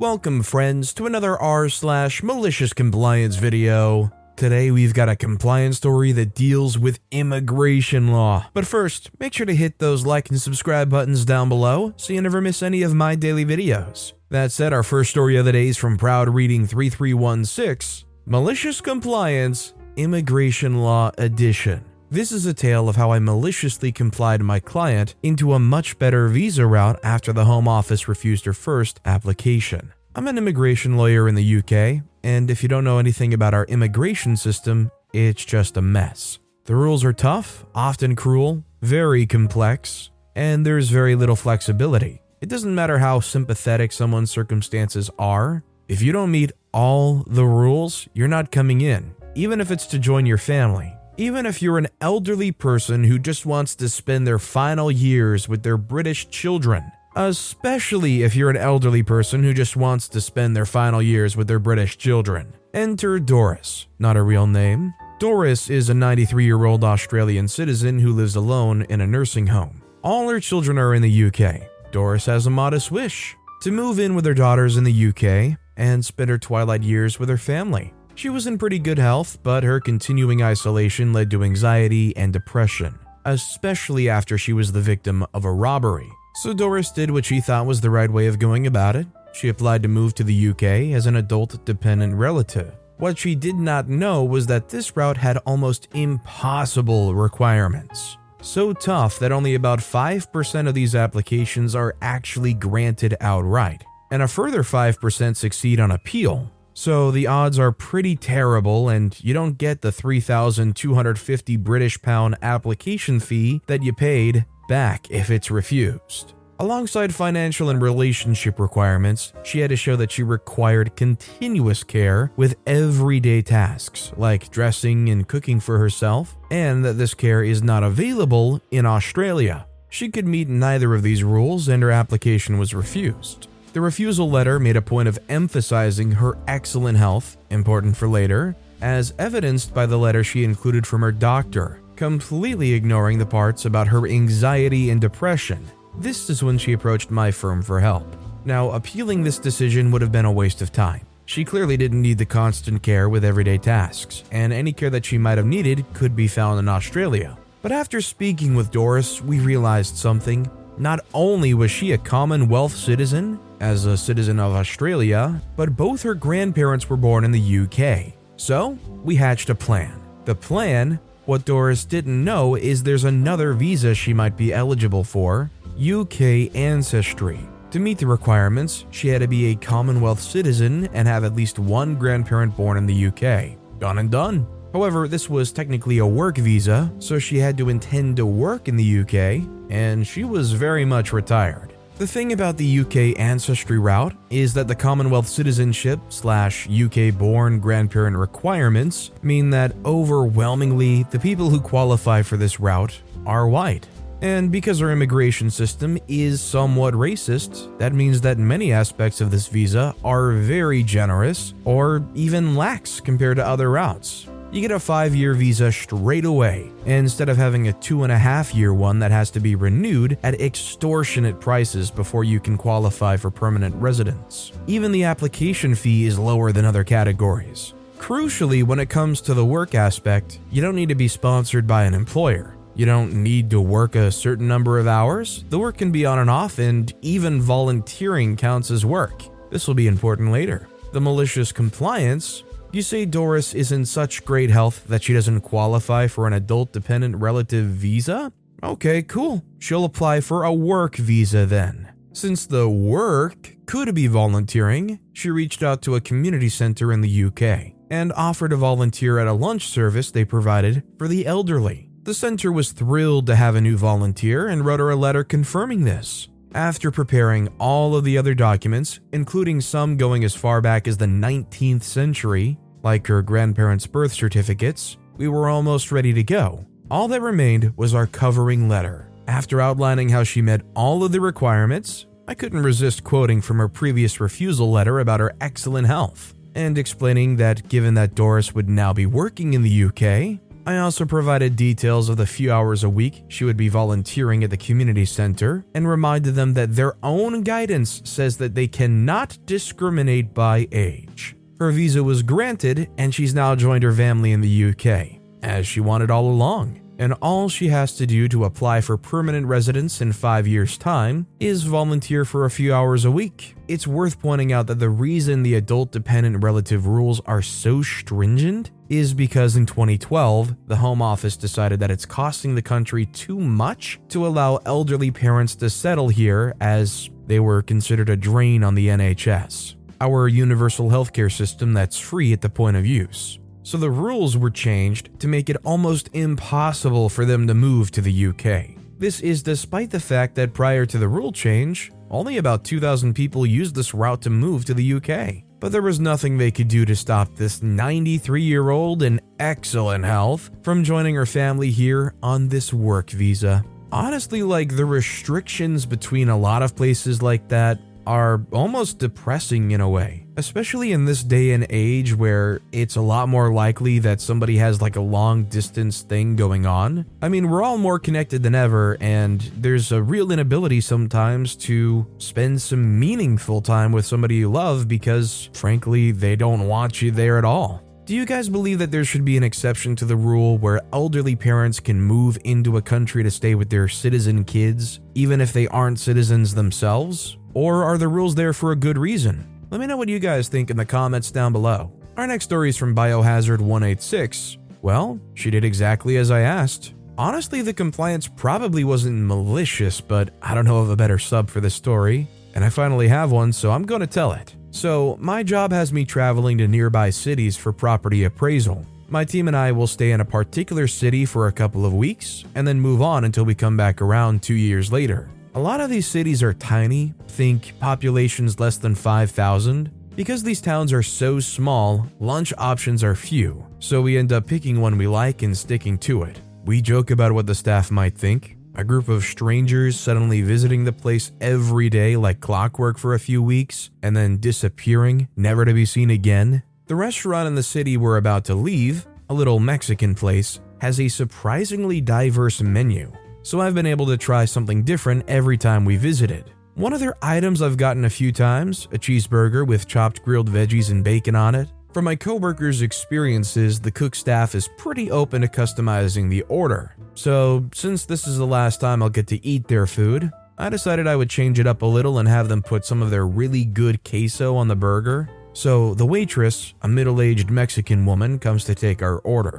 Welcome, friends, to another r slash malicious compliance video. Today we've got a compliance story that deals with immigration law. But first, make sure to hit those like and subscribe buttons down below so you never miss any of my daily videos. That said, our first story of the day is from Proud Reading 3316 Malicious Compliance Immigration Law Edition. This is a tale of how I maliciously complied my client into a much better visa route after the Home Office refused her first application. I'm an immigration lawyer in the UK, and if you don't know anything about our immigration system, it's just a mess. The rules are tough, often cruel, very complex, and there's very little flexibility. It doesn't matter how sympathetic someone's circumstances are, if you don't meet all the rules, you're not coming in, even if it's to join your family. Even if you're an elderly person who just wants to spend their final years with their British children, especially if you're an elderly person who just wants to spend their final years with their British children. Enter Doris, not a real name. Doris is a 93 year old Australian citizen who lives alone in a nursing home. All her children are in the UK. Doris has a modest wish to move in with her daughters in the UK and spend her twilight years with her family. She was in pretty good health, but her continuing isolation led to anxiety and depression, especially after she was the victim of a robbery. So Doris did what she thought was the right way of going about it. She applied to move to the UK as an adult dependent relative. What she did not know was that this route had almost impossible requirements. So tough that only about 5% of these applications are actually granted outright, and a further 5% succeed on appeal. So the odds are pretty terrible, and you don't get the 3,250 British pound application fee that you paid back if it's refused. Alongside financial and relationship requirements, she had to show that she required continuous care with everyday tasks like dressing and cooking for herself, and that this care is not available in Australia. She could meet neither of these rules, and her application was refused. The refusal letter made a point of emphasizing her excellent health, important for later, as evidenced by the letter she included from her doctor, completely ignoring the parts about her anxiety and depression. This is when she approached my firm for help. Now, appealing this decision would have been a waste of time. She clearly didn't need the constant care with everyday tasks, and any care that she might have needed could be found in Australia. But after speaking with Doris, we realized something. Not only was she a Commonwealth citizen, as a citizen of Australia, but both her grandparents were born in the UK. So, we hatched a plan. The plan, what Doris didn't know is there's another visa she might be eligible for UK ancestry. To meet the requirements, she had to be a Commonwealth citizen and have at least one grandparent born in the UK. Done and done. However, this was technically a work visa, so she had to intend to work in the UK, and she was very much retired. The thing about the UK ancestry route is that the Commonwealth citizenship slash UK born grandparent requirements mean that overwhelmingly the people who qualify for this route are white. And because our immigration system is somewhat racist, that means that many aspects of this visa are very generous or even lax compared to other routes. You get a five year visa straight away, instead of having a two and a half year one that has to be renewed at extortionate prices before you can qualify for permanent residence. Even the application fee is lower than other categories. Crucially, when it comes to the work aspect, you don't need to be sponsored by an employer. You don't need to work a certain number of hours. The work can be on and off, and even volunteering counts as work. This will be important later. The malicious compliance. You say Doris is in such great health that she doesn't qualify for an adult dependent relative visa? Okay, cool. She'll apply for a work visa then. Since the work could be volunteering, she reached out to a community center in the UK and offered to volunteer at a lunch service they provided for the elderly. The center was thrilled to have a new volunteer and wrote her a letter confirming this. After preparing all of the other documents, including some going as far back as the 19th century, like her grandparents' birth certificates, we were almost ready to go. All that remained was our covering letter. After outlining how she met all of the requirements, I couldn't resist quoting from her previous refusal letter about her excellent health, and explaining that given that Doris would now be working in the UK, I also provided details of the few hours a week she would be volunteering at the community center and reminded them that their own guidance says that they cannot discriminate by age. Her visa was granted and she's now joined her family in the UK, as she wanted all along and all she has to do to apply for permanent residence in five years' time is volunteer for a few hours a week. It's worth pointing out that the reason the adult dependent relative rules are so stringent is because in 2012, the Home Office decided that it's costing the country too much to allow elderly parents to settle here as they were considered a drain on the NHS, our universal healthcare system that's free at the point of use so the rules were changed to make it almost impossible for them to move to the UK. This is despite the fact that prior to the rule change, only about 2,000 people used this route to move to the UK. But there was nothing they could do to stop this 93 year old in excellent health from joining her family here on this work visa. Honestly, like the restrictions between a lot of places like that are almost depressing in a way, especially in this day and age where it's a lot more likely that somebody has like a long distance thing going on. I mean, we're all more connected than ever, and there's a real inability sometimes to spend some meaningful time with somebody you love because, frankly, they don't want you there at all. Do you guys believe that there should be an exception to the rule where elderly parents can move into a country to stay with their citizen kids, even if they aren't citizens themselves? Or are the rules there for a good reason? Let me know what you guys think in the comments down below. Our next story is from Biohazard 186. Well, she did exactly as I asked. Honestly, the compliance probably wasn't malicious, but I don't know of a better sub for this story, and I finally have one, so I'm going to tell it. So, my job has me traveling to nearby cities for property appraisal. My team and I will stay in a particular city for a couple of weeks and then move on until we come back around two years later. A lot of these cities are tiny, think populations less than 5,000. Because these towns are so small, lunch options are few, so we end up picking one we like and sticking to it. We joke about what the staff might think. A group of strangers suddenly visiting the place every day like clockwork for a few weeks and then disappearing, never to be seen again. The restaurant in the city we're about to leave, a little Mexican place, has a surprisingly diverse menu so I've been able to try something different every time we visited. One of their items I've gotten a few times, a cheeseburger with chopped grilled veggies and bacon on it. From my coworkers' experiences, the cook staff is pretty open to customizing the order. So, since this is the last time I'll get to eat their food, I decided I would change it up a little and have them put some of their really good queso on the burger. So, the waitress, a middle aged Mexican woman, comes to take our order.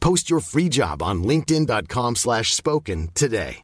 Post your free job on linkedin.com slash spoken today.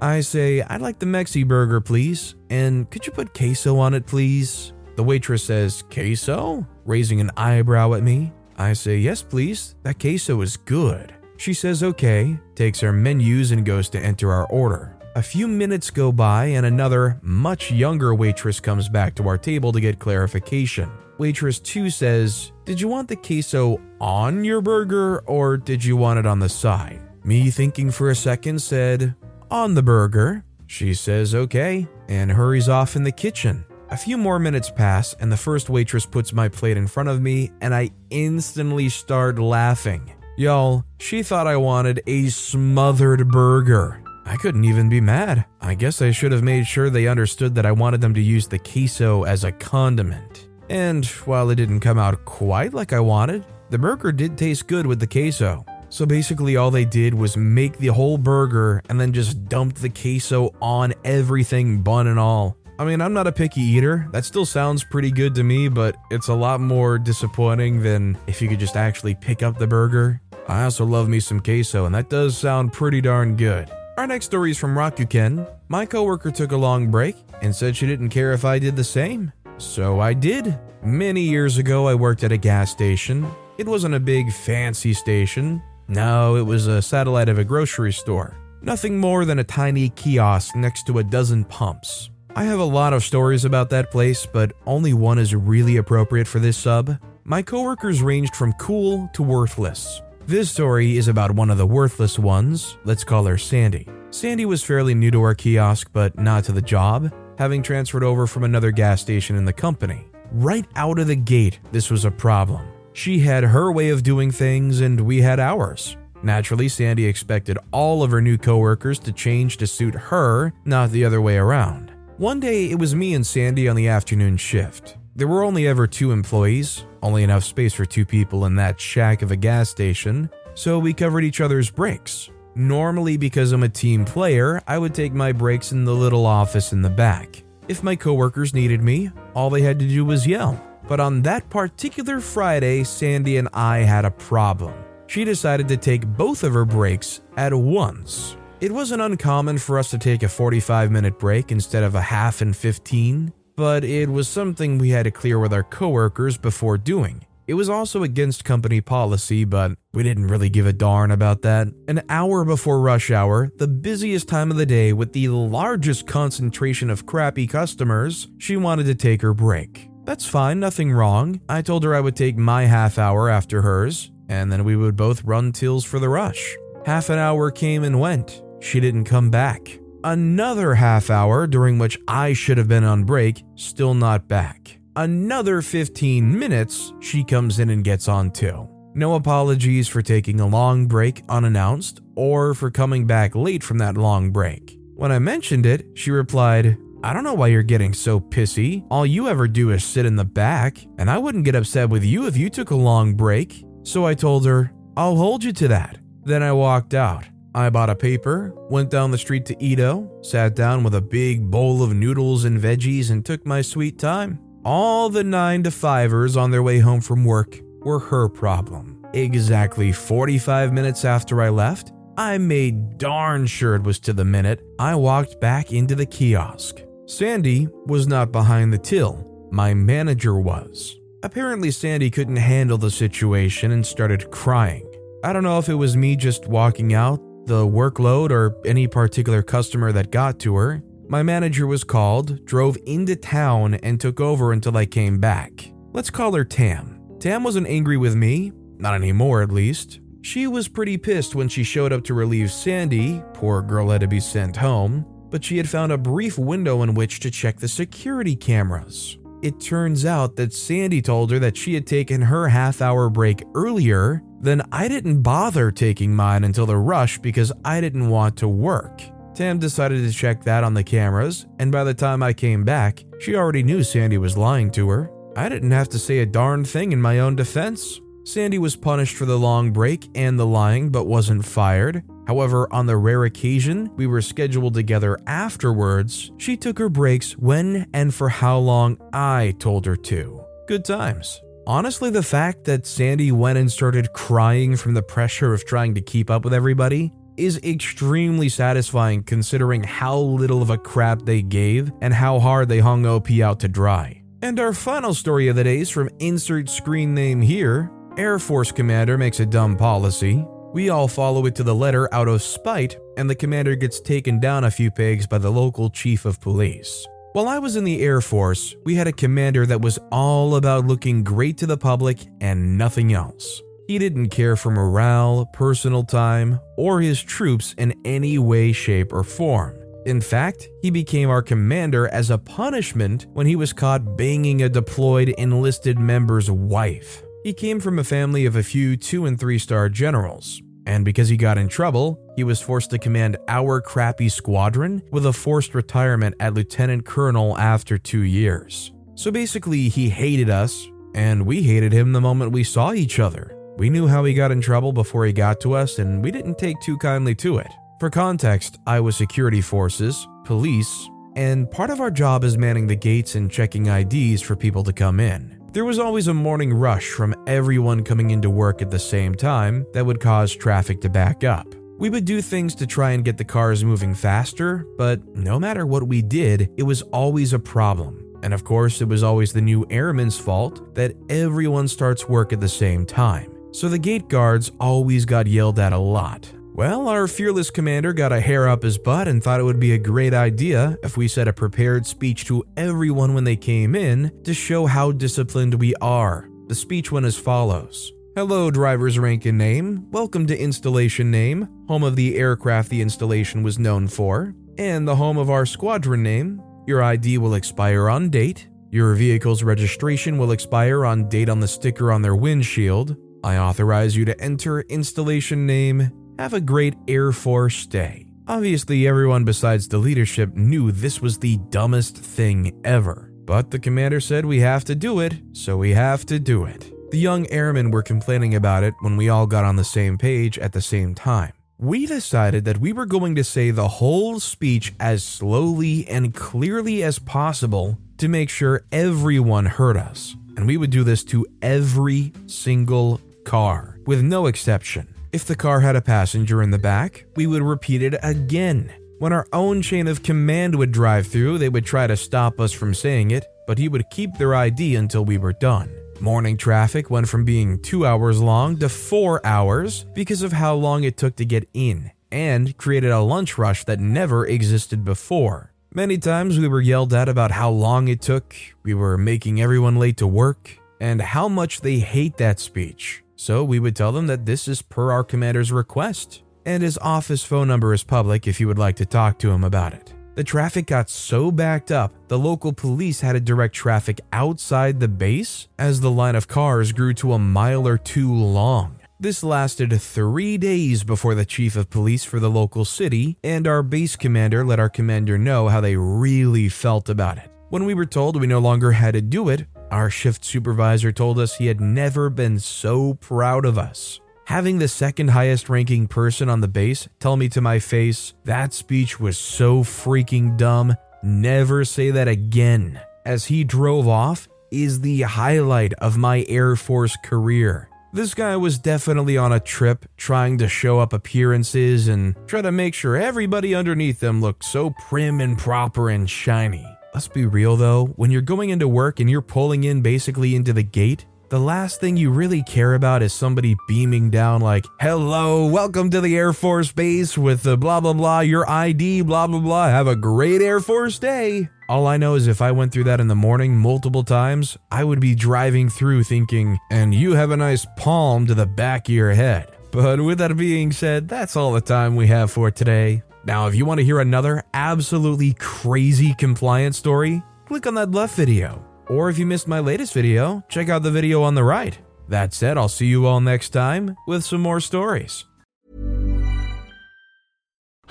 I say, I'd like the Mexi burger, please. And could you put queso on it, please? The waitress says, Queso? Raising an eyebrow at me. I say, Yes, please. That queso is good. She says, Okay, takes our menus and goes to enter our order. A few minutes go by, and another, much younger waitress comes back to our table to get clarification. Waitress 2 says, Did you want the queso on your burger or did you want it on the side? Me thinking for a second said, On the burger. She says okay and hurries off in the kitchen. A few more minutes pass, and the first waitress puts my plate in front of me, and I instantly start laughing. Y'all, she thought I wanted a smothered burger. I couldn't even be mad. I guess I should have made sure they understood that I wanted them to use the queso as a condiment. And while it didn't come out quite like I wanted, the burger did taste good with the queso. So basically, all they did was make the whole burger and then just dumped the queso on everything, bun and all. I mean, I'm not a picky eater. That still sounds pretty good to me, but it's a lot more disappointing than if you could just actually pick up the burger. I also love me some queso, and that does sound pretty darn good. Our next story is from Rakuten. My coworker took a long break and said she didn't care if I did the same. So I did. Many years ago, I worked at a gas station. It wasn't a big fancy station. No, it was a satellite of a grocery store. Nothing more than a tiny kiosk next to a dozen pumps. I have a lot of stories about that place, but only one is really appropriate for this sub. My coworkers ranged from cool to worthless. This story is about one of the worthless ones. Let's call her Sandy. Sandy was fairly new to our kiosk, but not to the job, having transferred over from another gas station in the company. Right out of the gate, this was a problem. She had her way of doing things, and we had ours. Naturally, Sandy expected all of her new coworkers to change to suit her, not the other way around. One day, it was me and Sandy on the afternoon shift. There were only ever two employees, only enough space for two people in that shack of a gas station, so we covered each other's breaks. Normally, because I'm a team player, I would take my breaks in the little office in the back. If my coworkers needed me, all they had to do was yell. But on that particular Friday, Sandy and I had a problem. She decided to take both of her breaks at once. It wasn't uncommon for us to take a 45 minute break instead of a half and 15 but it was something we had to clear with our coworkers before doing. It was also against company policy, but we didn't really give a darn about that. An hour before rush hour, the busiest time of the day with the largest concentration of crappy customers, she wanted to take her break. That's fine, nothing wrong. I told her I would take my half hour after hers, and then we would both run tills for the rush. Half an hour came and went. She didn't come back. Another half hour during which I should have been on break, still not back. Another 15 minutes, she comes in and gets on too. No apologies for taking a long break unannounced or for coming back late from that long break. When I mentioned it, she replied, I don't know why you're getting so pissy. All you ever do is sit in the back, and I wouldn't get upset with you if you took a long break. So I told her, I'll hold you to that. Then I walked out. I bought a paper, went down the street to Edo, sat down with a big bowl of noodles and veggies, and took my sweet time. All the 9 to 5ers on their way home from work were her problem. Exactly 45 minutes after I left, I made darn sure it was to the minute, I walked back into the kiosk. Sandy was not behind the till, my manager was. Apparently, Sandy couldn't handle the situation and started crying. I don't know if it was me just walking out the workload, or any particular customer that got to her, my manager was called, drove into town, and took over until I came back. Let's call her Tam. Tam wasn't angry with me, not anymore at least. She was pretty pissed when she showed up to relieve Sandy, poor girl had to be sent home, but she had found a brief window in which to check the security cameras. It turns out that Sandy told her that she had taken her half hour break earlier then I didn't bother taking mine until the rush because I didn't want to work. Tam decided to check that on the cameras, and by the time I came back, she already knew Sandy was lying to her. I didn't have to say a darn thing in my own defense. Sandy was punished for the long break and the lying, but wasn't fired. However, on the rare occasion we were scheduled together afterwards, she took her breaks when and for how long I told her to. Good times. Honestly, the fact that Sandy went and started crying from the pressure of trying to keep up with everybody is extremely satisfying considering how little of a crap they gave and how hard they hung OP out to dry. And our final story of the day is from insert screen name here Air Force Commander makes a dumb policy. We all follow it to the letter out of spite, and the commander gets taken down a few pegs by the local chief of police. While I was in the Air Force, we had a commander that was all about looking great to the public and nothing else. He didn't care for morale, personal time, or his troops in any way, shape, or form. In fact, he became our commander as a punishment when he was caught banging a deployed enlisted member's wife. He came from a family of a few two and three star generals, and because he got in trouble, he was forced to command our crappy squadron with a forced retirement at lieutenant colonel after two years. So basically, he hated us, and we hated him the moment we saw each other. We knew how he got in trouble before he got to us, and we didn't take too kindly to it. For context, I was security forces, police, and part of our job is manning the gates and checking IDs for people to come in. There was always a morning rush from everyone coming into work at the same time that would cause traffic to back up. We would do things to try and get the cars moving faster, but no matter what we did, it was always a problem. And of course, it was always the new airman's fault that everyone starts work at the same time. So the gate guards always got yelled at a lot. Well, our fearless commander got a hair up his butt and thought it would be a great idea if we said a prepared speech to everyone when they came in to show how disciplined we are. The speech went as follows Hello, driver's rank and name. Welcome to installation name, home of the aircraft the installation was known for, and the home of our squadron name. Your ID will expire on date. Your vehicle's registration will expire on date on the sticker on their windshield. I authorize you to enter installation name have a great Air Force day. Obviously, everyone besides the leadership knew this was the dumbest thing ever. But the commander said we have to do it, so we have to do it. The young airmen were complaining about it when we all got on the same page at the same time. We decided that we were going to say the whole speech as slowly and clearly as possible to make sure everyone heard us. And we would do this to every single car, with no exception. If the car had a passenger in the back, we would repeat it again. When our own chain of command would drive through, they would try to stop us from saying it, but he would keep their ID until we were done. Morning traffic went from being two hours long to four hours because of how long it took to get in, and created a lunch rush that never existed before. Many times we were yelled at about how long it took, we were making everyone late to work, and how much they hate that speech. So we would tell them that this is per our commander's request, and his office phone number is public if you would like to talk to him about it. The traffic got so backed up, the local police had to direct traffic outside the base as the line of cars grew to a mile or two long. This lasted three days before the chief of police for the local city and our base commander let our commander know how they really felt about it. When we were told we no longer had to do it, our shift supervisor told us he had never been so proud of us. Having the second highest ranking person on the base tell me to my face, that speech was so freaking dumb, never say that again, as he drove off, is the highlight of my Air Force career. This guy was definitely on a trip trying to show up appearances and try to make sure everybody underneath them looked so prim and proper and shiny. Let's be real though, when you're going into work and you're pulling in basically into the gate, the last thing you really care about is somebody beaming down like, hello, welcome to the Air Force Base with the blah blah blah, your ID, blah blah blah, have a great Air Force day. All I know is if I went through that in the morning multiple times, I would be driving through thinking, and you have a nice palm to the back of your head. But with that being said, that's all the time we have for today. Now, if you want to hear another absolutely crazy compliance story, click on that left video. Or if you missed my latest video, check out the video on the right. That said, I'll see you all next time with some more stories.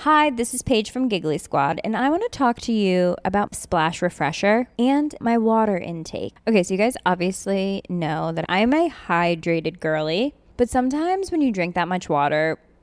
Hi, this is Paige from Giggly Squad, and I want to talk to you about Splash Refresher and my water intake. Okay, so you guys obviously know that I'm a hydrated girly, but sometimes when you drink that much water,